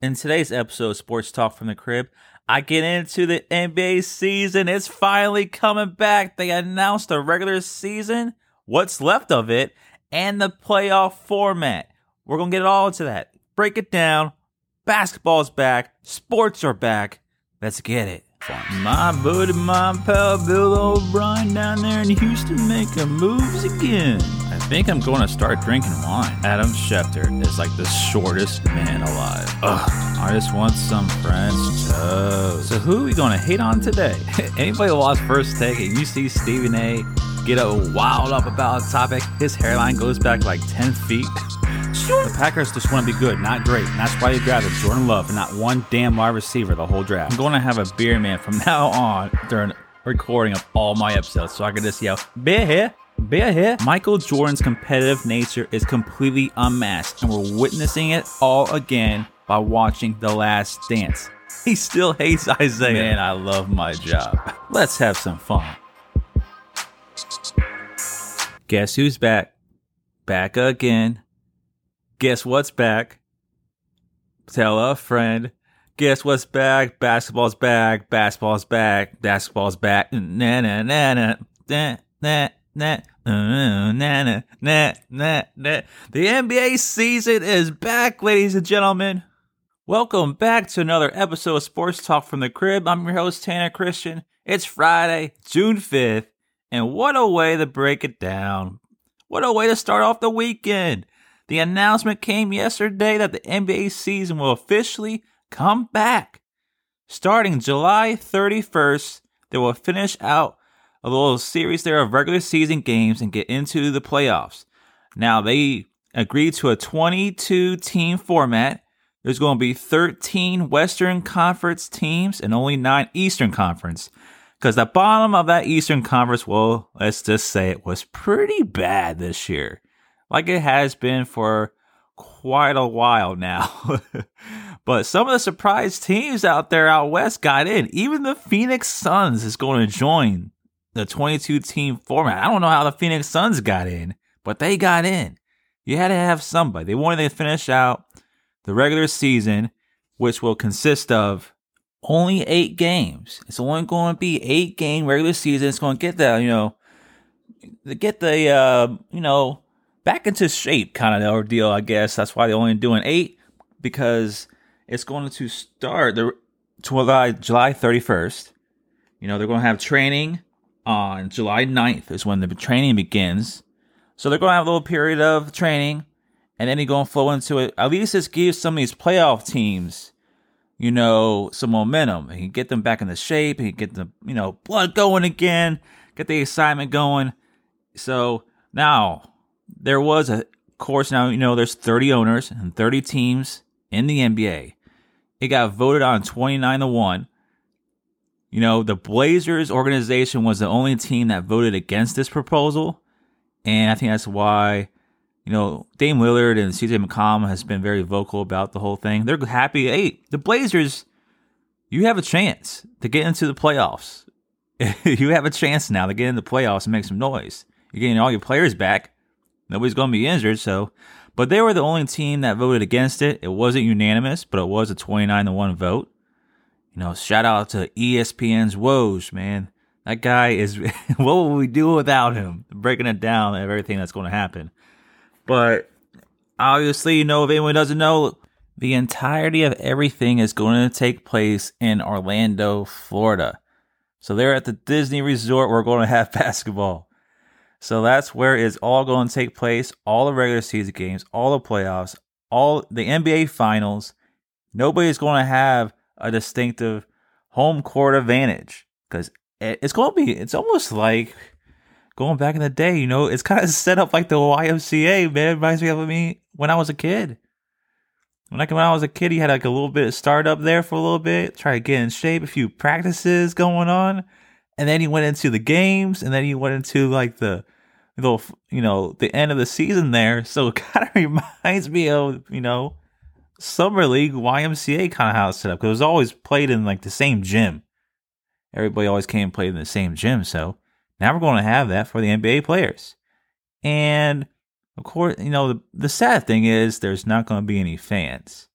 In today's episode of Sports Talk from the Crib, I get into the NBA season. It's finally coming back. They announced the regular season, what's left of it, and the playoff format. We're going to get it all into that. Break it down. Basketball's back. Sports are back. Let's get it. My buddy, my pal Bill O'Brien down there in Houston making moves again. I think I'm going to start drinking wine. Adam Schefter is like the shortest man alive. Ugh, I just want some French toast. So who are we going to hate on today? Anybody watch First Take and you see Stephen A get a wild up about a topic, his hairline goes back like 10 feet. The Packers just want to be good, not great. And that's why they drafted Jordan Love and not one damn wide receiver the whole draft. I'm going to have a beer man from now on during recording of all my episodes so I can just yell, beer here, beer here. Michael Jordan's competitive nature is completely unmatched, and we're witnessing it all again by watching The Last Dance. He still hates Isaiah. Man, I love my job. Let's have some fun. Guess who's back? Back again. Guess what's back? Tell a friend. Guess what's back? Basketball's back. Basketball's back. Basketball's back. Na na na na na na The NBA season is back, ladies and gentlemen. Welcome back to another episode of Sports Talk from the Crib. I'm your host, Tanner Christian. It's Friday, June 5th, and what a way to break it down. What a way to start off the weekend. The announcement came yesterday that the NBA season will officially come back. Starting July 31st, they will finish out a little series there of regular season games and get into the playoffs. Now, they agreed to a 22 team format. There's going to be 13 Western Conference teams and only 9 Eastern Conference. Because the bottom of that Eastern Conference, well, let's just say it was pretty bad this year like it has been for quite a while now. but some of the surprise teams out there out west got in. Even the Phoenix Suns is going to join the 22 team format. I don't know how the Phoenix Suns got in, but they got in. You had to have somebody. They wanted to finish out the regular season, which will consist of only eight games. It's only going to be eight game regular season. It's going to get the, you know, get the, uh, you know, back into shape kind of ordeal, I guess. That's why they're only doing eight because it's going to start the July July 31st. You know, they're going to have training on July 9th is when the training begins. So they're going to have a little period of training and then you're going to flow into it. At least this gives some of these playoff teams, you know, some momentum. You can get them back into shape. You can get the, you know, blood going again, get the excitement going. So now there was a course now, you know, there's 30 owners and 30 teams in the NBA. It got voted on 29 to 1. You know, the Blazers organization was the only team that voted against this proposal. And I think that's why, you know, Dame Lillard and CJ McCollum has been very vocal about the whole thing. They're happy. Hey, the Blazers, you have a chance to get into the playoffs. you have a chance now to get in the playoffs and make some noise. You're getting all your players back. Nobody's going to be injured, so. But they were the only team that voted against it. It wasn't unanimous, but it was a 29 to 1 vote. You know, shout out to ESPN's Woj, man. That guy is, what will we do without him? Breaking it down of everything that's going to happen. But obviously, you know, if anyone doesn't know, the entirety of everything is going to take place in Orlando, Florida. So they're at the Disney Resort. We're going to have basketball. So that's where it's all going to take place. All the regular season games, all the playoffs, all the NBA finals. Nobody's going to have a distinctive home court advantage because it's going to be, it's almost like going back in the day, you know, it's kind of set up like the YMCA, man. It reminds me of me when I was a kid. When, like when I was a kid, he had like a little bit of start up there for a little bit, try to get in shape, a few practices going on and then he went into the games, and then he went into like the little, you know, the end of the season there. So it kind of reminds me of, you know, summer league YMCA kind of how it's set up because it was always played in like the same gym. Everybody always came and played in the same gym. So now we're going to have that for the NBA players. And of course, you know, the, the sad thing is there's not going to be any fans.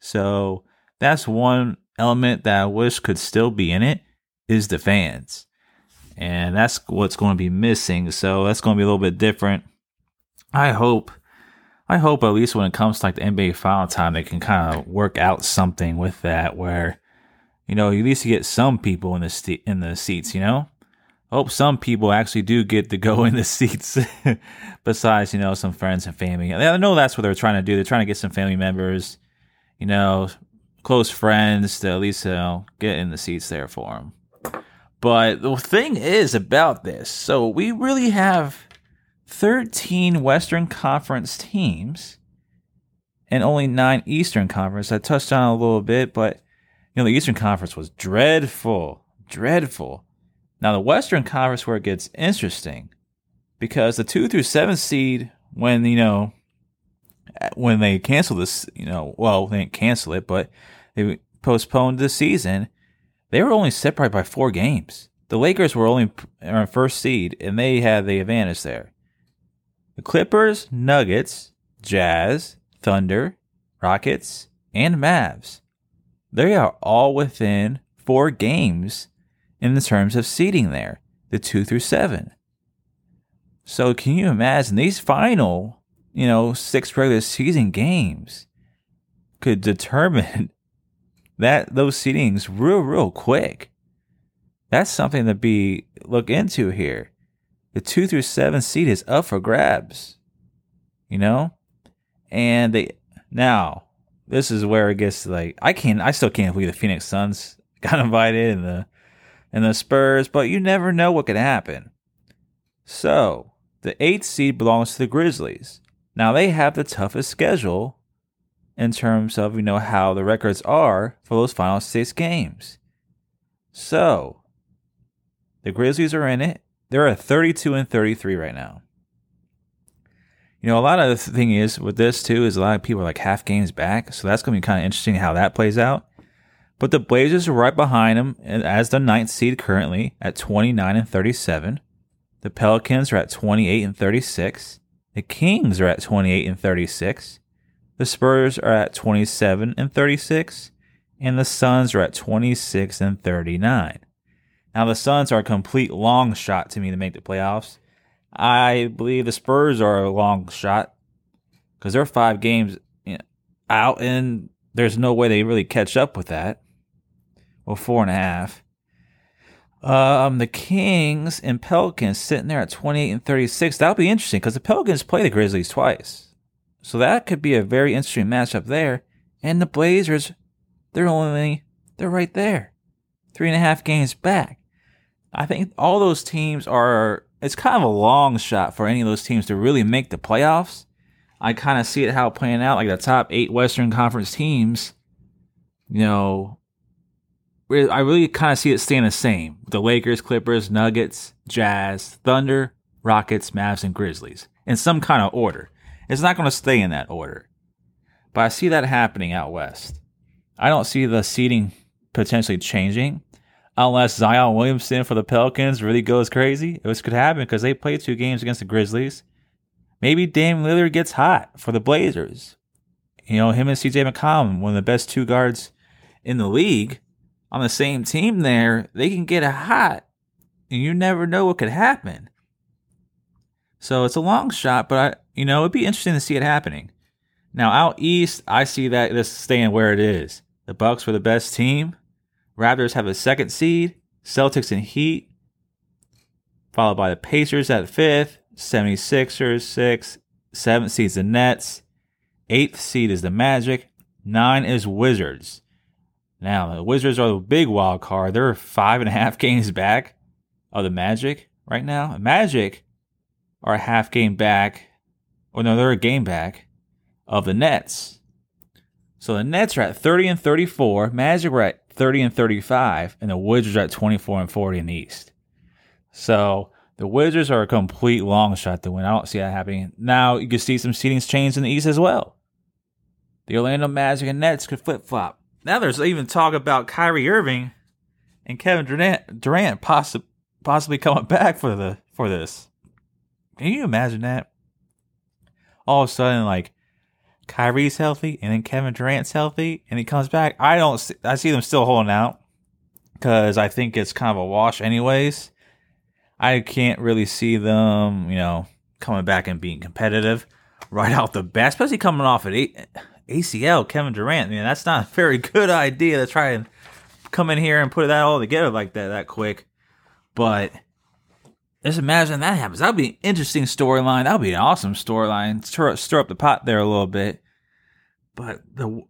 So that's one element that I wish could still be in it is the fans. And that's what's going to be missing. So that's going to be a little bit different. I hope I hope at least when it comes to like the NBA final time they can kind of work out something with that where you know, at least you get some people in the st- in the seats, you know? Hope some people actually do get to go in the seats besides, you know, some friends and family. I know that's what they're trying to do. They're trying to get some family members, you know, close friends to at least you know, get in the seats there for them. But the thing is about this, so we really have 13 Western Conference teams and only nine Eastern Conference. I touched on a little bit, but you know the Eastern Conference was dreadful, dreadful. Now the Western Conference where it gets interesting because the two through seven seed, when you know when they cancel this, you know, well they didn't cancel it, but they postponed the season. They were only separated by four games. The Lakers were only in first seed, and they had the advantage there. The Clippers, Nuggets, Jazz, Thunder, Rockets, and Mavs. They are all within four games in the terms of seeding there, the two through seven. So can you imagine these final, you know, six regular season games could determine that those seedings real, real quick. That's something to be look into here the two through seven seed is up for grabs. You know? And they now this is where it gets like I can't I still can't believe the Phoenix Suns got invited and the and the Spurs, but you never know what could happen. So the eighth seed belongs to the Grizzlies. Now they have the toughest schedule in terms of you know how the records are for those final six games. So the Grizzlies are in it. They're at 32 and 33 right now. You know, a lot of the thing is with this too is a lot of people are like half games back, so that's going to be kind of interesting how that plays out. But the Blazers are right behind them as the ninth seed currently at 29 and 37. The Pelicans are at 28 and 36. The Kings are at 28 and 36. The Spurs are at 27 and 36. And the Suns are at 26 and 39. Now the Suns are a complete long shot to me to make the playoffs. I believe the Spurs are a long shot because they're five games out, and there's no way they really catch up with that. Well, four and a half. Um, the Kings and Pelicans sitting there at 28 and 36. That'll be interesting because the Pelicans play the Grizzlies twice. So that could be a very interesting matchup there. And the Blazers, they're only, they're right there. Three and a half games back. I think all those teams are. It's kind of a long shot for any of those teams to really make the playoffs. I kind of see it how playing out. Like the top eight Western Conference teams, you know, I really kind of see it staying the same. The Lakers, Clippers, Nuggets, Jazz, Thunder, Rockets, Mavs, and Grizzlies in some kind of order. It's not going to stay in that order. But I see that happening out west. I don't see the seeding potentially changing unless Zion Williamson for the Pelicans really goes crazy. This could happen because they played two games against the Grizzlies. Maybe Dame Lillard gets hot for the Blazers. You know, him and CJ McCollum, one of the best two guards in the league, on the same team there, they can get hot. And you never know what could happen. So it's a long shot, but I, you know, it'd be interesting to see it happening. Now out east, I see that this staying where it is. The Bucks were the best team. Raptors have a second seed, Celtics and Heat, followed by the Pacers at fifth, 76ers sixth, seventh seed is the Nets, eighth seed is the Magic, nine is Wizards. Now the Wizards are the big wild card. They're five and a half games back of the Magic right now. Magic are a half game back, or no, they're a game back of the Nets. So the Nets are at 30 and 34. Magic are at 30 and 35, and the Wizards are at 24 and 40 in the East. So the Wizards are a complete long shot to win. I don't see that happening. Now you can see some seedings change in the East as well. The Orlando Magic and Nets could flip flop. Now there's even talk about Kyrie Irving and Kevin Durant, Durant possi- possibly coming back for the for this. Can you imagine that? All of a sudden, like Kyrie's healthy, and then Kevin Durant's healthy, and he comes back, I don't. See, I see them still holding out because I think it's kind of a wash, anyways. I can't really see them, you know, coming back and being competitive right out the bat, especially coming off at ACL. Kevin Durant, man, that's not a very good idea to try and come in here and put that all together like that that quick. But just imagine that happens. That'd be an interesting storyline. That'd be an awesome storyline. Stir, stir up the pot there a little bit. But the,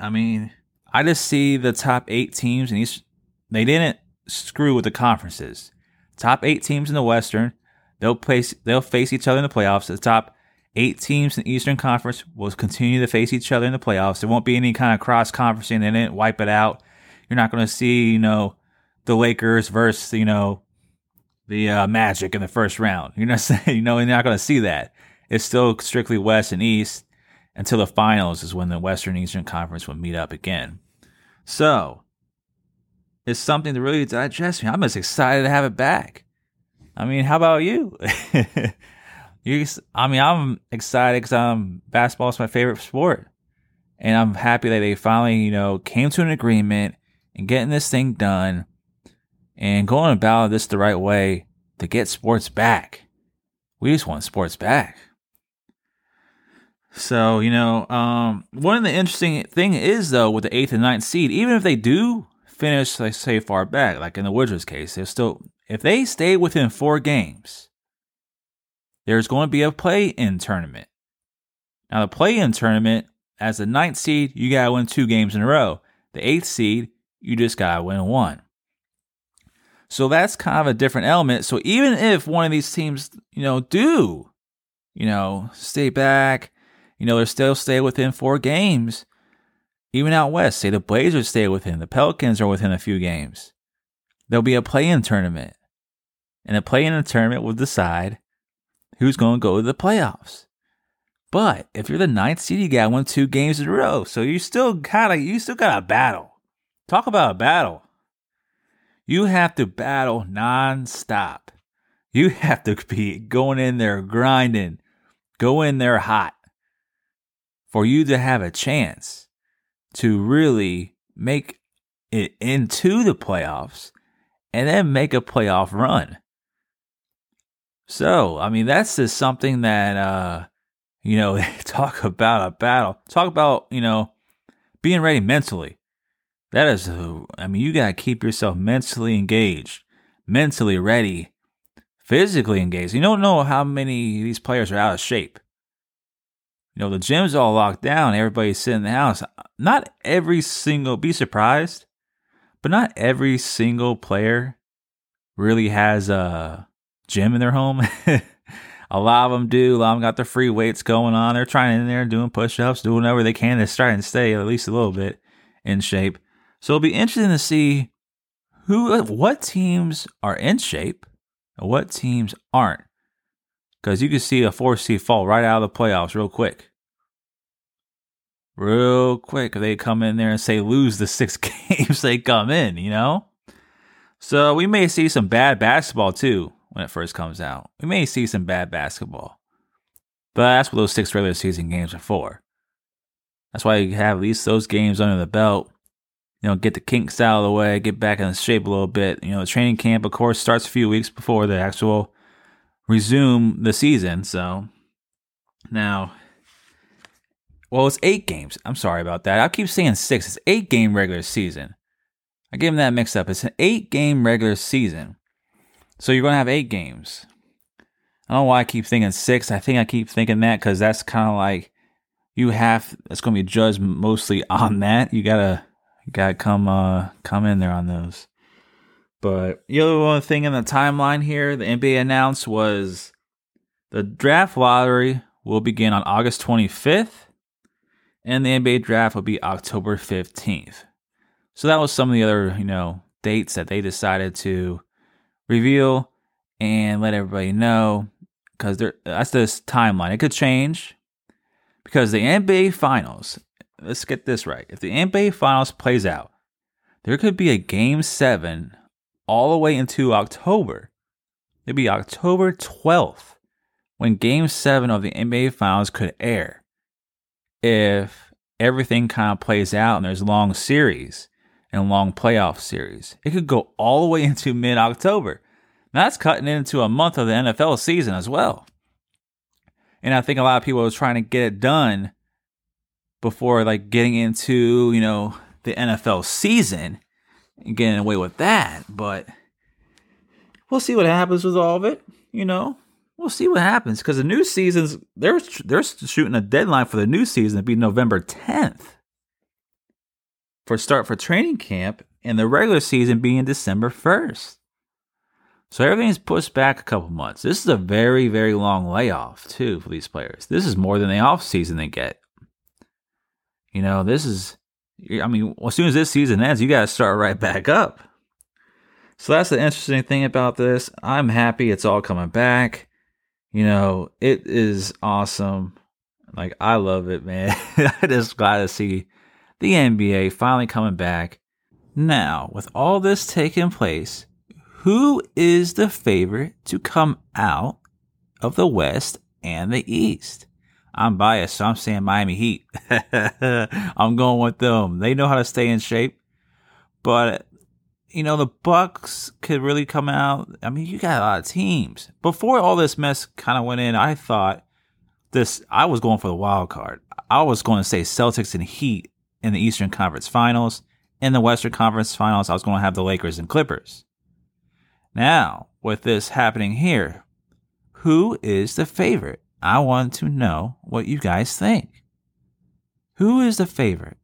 I mean, I just see the top eight teams, and these they didn't screw with the conferences. Top eight teams in the Western, they'll place they'll face each other in the playoffs. The top eight teams in the Eastern Conference will continue to face each other in the playoffs. There won't be any kind of cross conferencing. They didn't wipe it out. You're not going to see, you know, the Lakers versus, you know, the uh, Magic in the first round. You're not saying, you know, you're not going to see that. It's still strictly West and East until the finals is when the Western Eastern Conference will meet up again. So, it's something to really digest. I'm just excited to have it back. I mean, how about you? you, I mean, I'm excited because um, basketball is my favorite sport, and I'm happy that they finally, you know, came to an agreement and getting this thing done and going about this the right way to get sports back. We just want sports back. So, you know, um, one of the interesting thing is though with the eighth and ninth seed, even if they do finish, like say, far back, like in the Wizards case, they're still if they stay within four games, there's going to be a play-in tournament. Now, the play-in tournament, as the ninth seed, you gotta win two games in a row. The eighth seed, you just gotta win one. So that's kind of a different element. So even if one of these teams, you know, do, you know, stay back, you know, they're still stay within four games. Even out west, say the Blazers stay within, the Pelicans are within a few games. There'll be a play-in tournament, and the play-in tournament will decide who's going to go to the playoffs. But if you're the ninth seed, you got two games in a row, so you still gotta you still got a battle. Talk about a battle. You have to battle nonstop. You have to be going in there grinding, go in there hot for you to have a chance to really make it into the playoffs and then make a playoff run. So, I mean, that's just something that, uh, you know, talk about a battle. Talk about, you know, being ready mentally. That is, I mean, you got to keep yourself mentally engaged, mentally ready, physically engaged. You don't know how many of these players are out of shape. You know, the gym's all locked down. Everybody's sitting in the house. Not every single, be surprised, but not every single player really has a gym in their home. a lot of them do. A lot of them got their free weights going on. They're trying in there doing push ups, doing whatever they can to try and stay at least a little bit in shape. So it'll be interesting to see who, what teams are in shape and what teams aren't. Because you can see a four seed fall right out of the playoffs real quick. Real quick. They come in there and say lose the six games they come in, you know? So we may see some bad basketball too when it first comes out. We may see some bad basketball. But that's what those six regular season games are for. That's why you have at least those games under the belt you know, get the kinks out of the way, get back in shape a little bit. You know, training camp, of course, starts a few weeks before the actual resume the season. So now, well, it's eight games. I'm sorry about that. I keep saying six. It's eight game regular season. I gave him that mixed up. It's an eight game regular season. So you're going to have eight games. I don't know why I keep thinking six. I think I keep thinking that because that's kind of like you have, it's going to be judged mostly on that. You got to got come uh come in there on those. But the other thing in the timeline here, the NBA announced was the draft lottery will begin on August 25th, and the NBA draft will be October 15th. So that was some of the other, you know, dates that they decided to reveal and let everybody know because that's this timeline. It could change because the NBA Finals let's get this right. If the NBA Finals plays out, there could be a Game 7 all the way into October. It'd be October 12th when Game 7 of the NBA Finals could air. if everything kind of plays out and there's long series and long playoff series. It could go all the way into mid October. That's cutting into a month of the NFL season as well. And I think a lot of people are trying to get it done before like getting into, you know, the NFL season and getting away with that. But we'll see what happens with all of it, you know. We'll see what happens because the new season's they're they're shooting a deadline for the new season to be November 10th for start for training camp and the regular season being December 1st. So everything's pushed back a couple months. This is a very, very long layoff, too, for these players. This is more than the off season they get. You know, this is, I mean, as soon as this season ends, you got to start right back up. So that's the interesting thing about this. I'm happy it's all coming back you know, it is awesome. Like I love it, man. I just glad to see the NBA finally coming back. Now, with all this taking place, who is the favorite to come out of the West and the East? I'm biased, so I'm saying Miami Heat. I'm going with them. They know how to stay in shape. But you know, the Bucks could really come out. I mean, you got a lot of teams. Before all this mess kind of went in, I thought this I was going for the wild card. I was going to say Celtics and Heat in the Eastern Conference Finals. In the Western Conference Finals, I was going to have the Lakers and Clippers. Now, with this happening here, who is the favorite? I want to know what you guys think. Who is the favorite?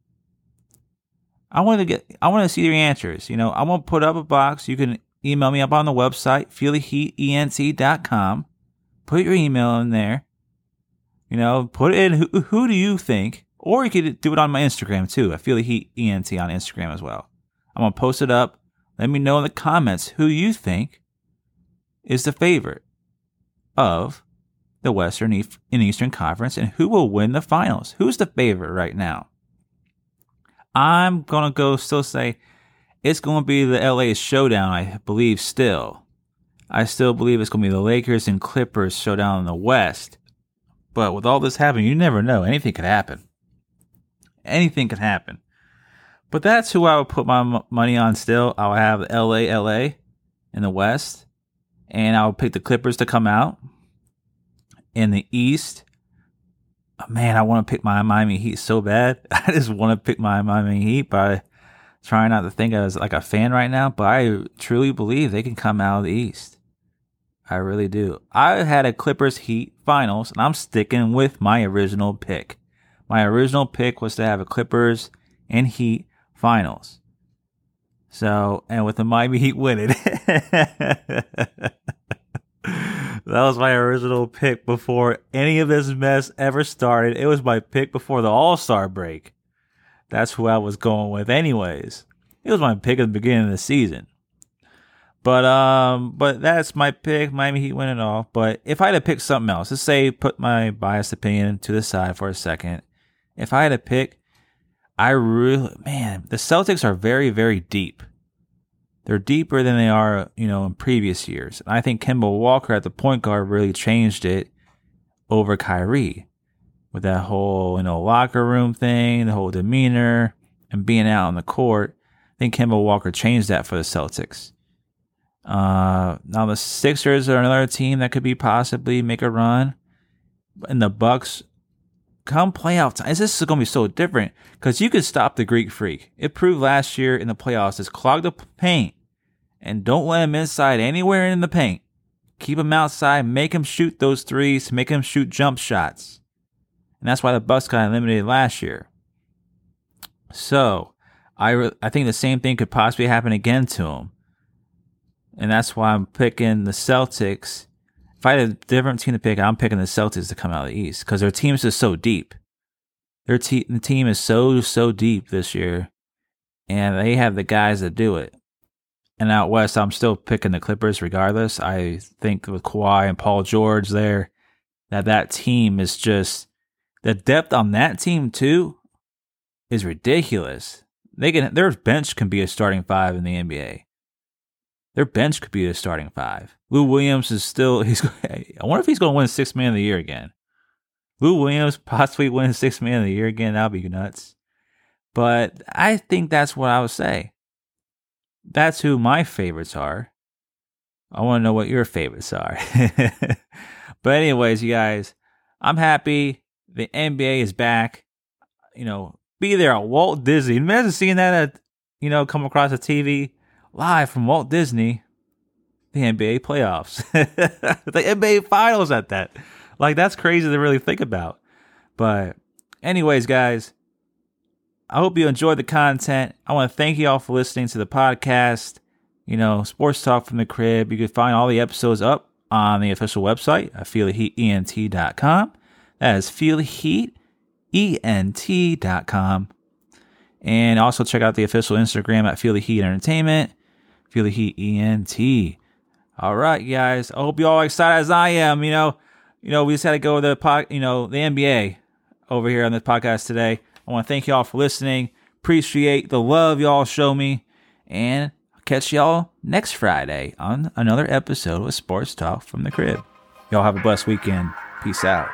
I want to get I want to see your answers. You know, I'm gonna put up a box. You can email me up on the website, feeltheheatent.com. Put your email in there. You know, put in who, who do you think, or you could do it on my Instagram too. I feel the heat ENT on Instagram as well. I'm gonna post it up. Let me know in the comments who you think is the favorite of the Western and Eastern Conference and who will win the finals. Who's the favorite right now? I'm gonna go still say it's gonna be the LA showdown, I believe still. I still believe it's gonna be the Lakers and Clippers showdown in the West. But with all this happening, you never know. Anything could happen. Anything could happen. But that's who I would put my money on still. I'll have LA, LA in the West. And I'll pick the Clippers to come out. In the East, oh, man, I want to pick my Miami Heat so bad. I just want to pick my Miami Heat by trying not to think as like a fan right now. But I truly believe they can come out of the East. I really do. I had a Clippers Heat finals, and I'm sticking with my original pick. My original pick was to have a Clippers and Heat finals. So, and with the Miami Heat winning. that was my original pick before any of this mess ever started. It was my pick before the All Star break. That's who I was going with, anyways. It was my pick at the beginning of the season. But um, but that's my pick. Miami Heat it all. But if I had to pick something else, let's say put my biased opinion to the side for a second. If I had to pick, I really man, the Celtics are very very deep. They're deeper than they are, you know, in previous years. And I think Kemba Walker at the point guard really changed it over Kyrie with that whole, you know, locker room thing, the whole demeanor and being out on the court. I think Kemba Walker changed that for the Celtics. Uh, now the Sixers are another team that could be possibly make a run. And the Bucks come playoff time, this is going to be so different because you could stop the Greek Freak. It proved last year in the playoffs. Just clog the paint and don't let him inside anywhere in the paint. Keep him outside, make him shoot those threes, make him shoot jump shots. And that's why the Bucks got eliminated last year. So, I, re- I think the same thing could possibly happen again to him. And that's why I'm picking the Celtics. If I had a different team to pick, I'm picking the Celtics to come out of the East because their team is just so deep. Their te- the team is so, so deep this year. And they have the guys that do it. And out west, I'm still picking the Clippers regardless. I think with Kawhi and Paul George there, that that team is just the depth on that team too is ridiculous. They can their bench can be a starting five in the NBA. Their bench could be a starting five. Lou Williams is still he's. I wonder if he's going to win six man of the year again. Lou Williams possibly win six man of the year again. That'll be nuts. But I think that's what I would say. That's who my favorites are. I want to know what your favorites are. but anyways, you guys, I'm happy. The NBA is back. You know, be there at Walt Disney. Imagine seeing that at, you know, come across the TV live from Walt Disney. The NBA playoffs, the NBA finals at that. Like that's crazy to really think about. But anyways, guys, I hope you enjoyed the content. I want to thank you all for listening to the podcast. You know, Sports Talk from the Crib. You can find all the episodes up on the official website at feeltheheatent.com. That is feeltheheatent.com. And also check out the official Instagram at Feel the Heat Entertainment, Feel the Heat ENT. All right, guys. I hope you all excited as I am. You know, you know, we just had to go with the pod, you know, the NBA over here on this podcast today. I want to thank y'all for listening. Appreciate the love y'all show me. And I'll catch y'all next Friday on another episode of Sports Talk from the Crib. Y'all have a blessed weekend. Peace out.